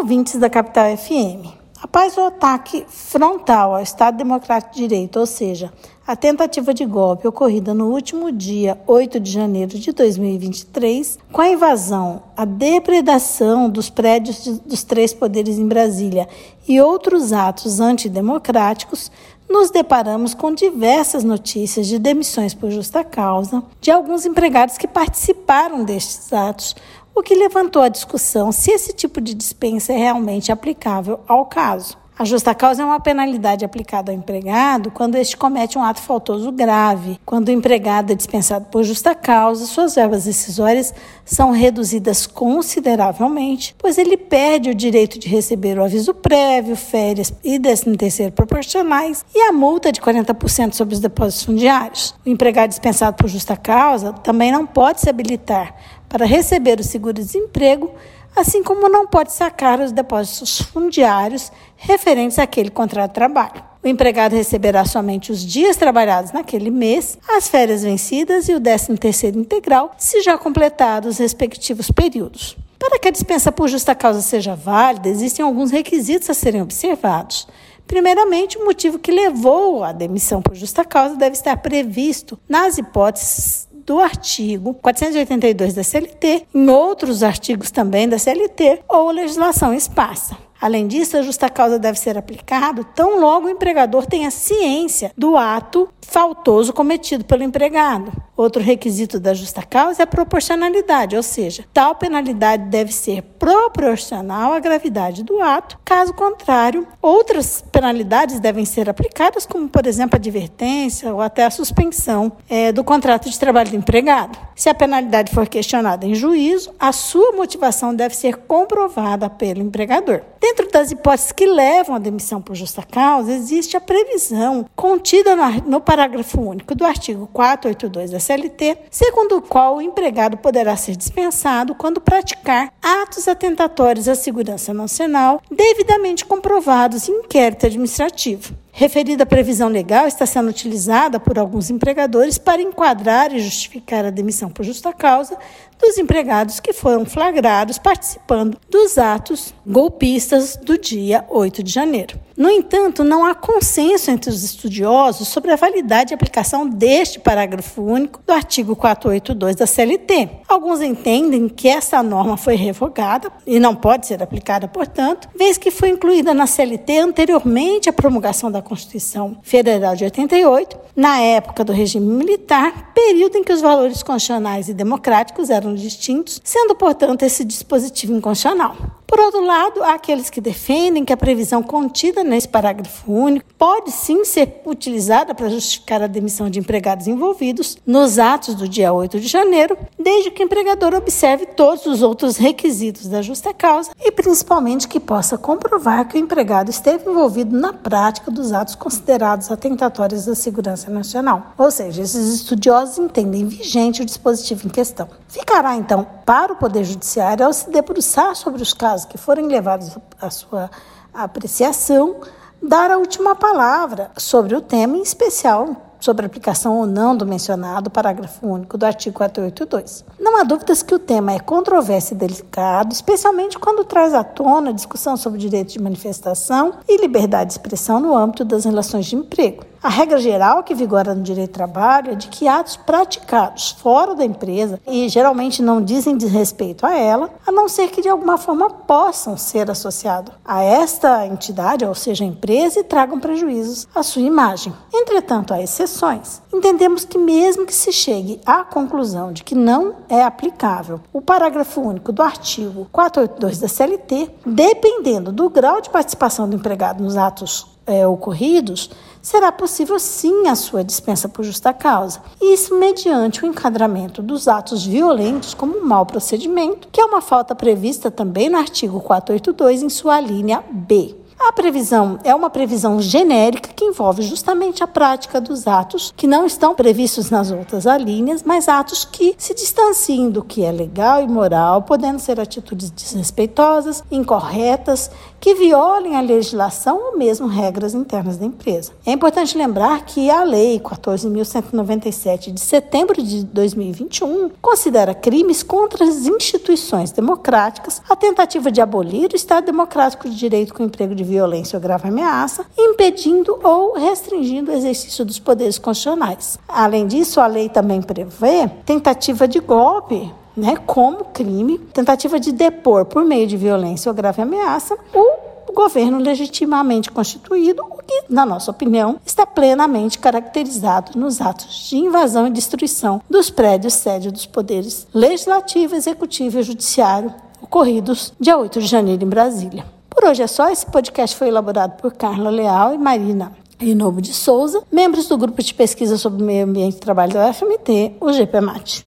ouvintes da Capital FM. Após o ataque frontal ao Estado Democrático de Direito, ou seja, a tentativa de golpe ocorrida no último dia 8 de janeiro de 2023, com a invasão, a depredação dos prédios de, dos três poderes em Brasília e outros atos antidemocráticos, nos deparamos com diversas notícias de demissões por justa causa de alguns empregados que participaram destes atos, o que levantou a discussão se esse tipo de dispensa é realmente aplicável ao caso. A justa causa é uma penalidade aplicada ao empregado quando este comete um ato faltoso grave. Quando o empregado é dispensado por justa causa, suas verbas decisórias são reduzidas consideravelmente, pois ele perde o direito de receber o aviso prévio, férias e décimo terceiro proporcionais e a multa de 40% sobre os depósitos fundiários. O empregado dispensado por justa causa também não pode se habilitar para receber o seguro-desemprego, assim como não pode sacar os depósitos fundiários referentes àquele contrato de trabalho. O empregado receberá somente os dias trabalhados naquele mês, as férias vencidas e o 13º integral, se já completados os respectivos períodos. Para que a dispensa por justa causa seja válida, existem alguns requisitos a serem observados. Primeiramente, o motivo que levou à demissão por justa causa deve estar previsto nas hipóteses do artigo 482 da CLT, em outros artigos também da CLT ou legislação esparsa. Além disso, a justa causa deve ser aplicada tão logo o empregador tenha ciência do ato faltoso cometido pelo empregado. Outro requisito da justa causa é a proporcionalidade, ou seja, tal penalidade deve ser proporcional à gravidade do ato. Caso contrário, outras penalidades devem ser aplicadas, como, por exemplo, a advertência ou até a suspensão é, do contrato de trabalho do empregado. Se a penalidade for questionada em juízo, a sua motivação deve ser comprovada pelo empregador. Dentro das hipóteses que levam à demissão por justa causa, existe a previsão contida no parágrafo único do artigo 482 da CLT, segundo o qual o empregado poderá ser dispensado quando praticar atos atentatórios à segurança nacional devidamente comprovados em inquérito administrativo. Referida previsão legal está sendo utilizada por alguns empregadores para enquadrar e justificar a demissão por justa causa dos empregados que foram flagrados participando dos atos golpistas do dia 8 de janeiro. No entanto, não há consenso entre os estudiosos sobre a validade e aplicação deste parágrafo único do artigo 482 da CLT. Alguns entendem que essa norma foi revogada e não pode ser aplicada, portanto, vez que foi incluída na CLT anteriormente à promulgação da Constituição Federal de 88, na época do regime militar, período em que os valores constitucionais e democráticos eram distintos, sendo, portanto, esse dispositivo inconstitucional. Por outro lado, há aqueles que defendem que a previsão contida nesse parágrafo único pode sim ser utilizada para justificar a demissão de empregados envolvidos nos atos do dia 8 de janeiro, desde que o empregador observe todos os outros requisitos da justa causa e principalmente que possa comprovar que o empregado esteve envolvido na prática dos atos considerados atentatórios da segurança nacional. Ou seja, esses estudiosos entendem vigente o dispositivo em questão. Ficará então para o Poder Judiciário ao se debruçar sobre os casos que forem levados à sua apreciação, dar a última palavra sobre o tema, em especial sobre a aplicação ou não do mencionado parágrafo único do artigo 482. Não há dúvidas que o tema é controverso e delicado, especialmente quando traz à tona a discussão sobre direito de manifestação e liberdade de expressão no âmbito das relações de emprego. A regra geral que vigora no direito do trabalho é de que atos praticados fora da empresa e geralmente não dizem desrespeito a ela, a não ser que de alguma forma possam ser associados a esta entidade, ou seja, a empresa, e tragam prejuízos à sua imagem. Entretanto, há exceções. Entendemos que, mesmo que se chegue à conclusão de que não é aplicável o parágrafo único do artigo 482 da CLT, dependendo do grau de participação do empregado nos atos é, ocorridos, será possível sim a sua dispensa por justa causa, isso mediante o encadramento dos atos violentos como mau procedimento, que é uma falta prevista também no artigo 482 em sua linha B. A previsão é uma previsão genérica que envolve justamente a prática dos atos que não estão previstos nas outras alíneas, mas atos que se distanciem do que é legal e moral, podendo ser atitudes desrespeitosas, incorretas, que violem a legislação ou mesmo regras internas da empresa. É importante lembrar que a Lei 14.197 de setembro de 2021 considera crimes contra as instituições democráticas a tentativa de abolir o Estado Democrático de Direito com emprego de violência ou grave ameaça, impedindo ou restringindo o exercício dos poderes constitucionais. Além disso, a lei também prevê tentativa de golpe né, como crime, tentativa de depor por meio de violência ou grave ameaça o governo legitimamente constituído, o que, na nossa opinião, está plenamente caracterizado nos atos de invasão e destruição dos prédios sede dos poderes legislativo, executivo e judiciário ocorridos dia 8 de janeiro em Brasília. Por hoje é só. Esse podcast foi elaborado por Carla Leal e Marina Inobo de Souza, membros do grupo de pesquisa sobre meio ambiente e trabalho da UFMT, o GPMAT.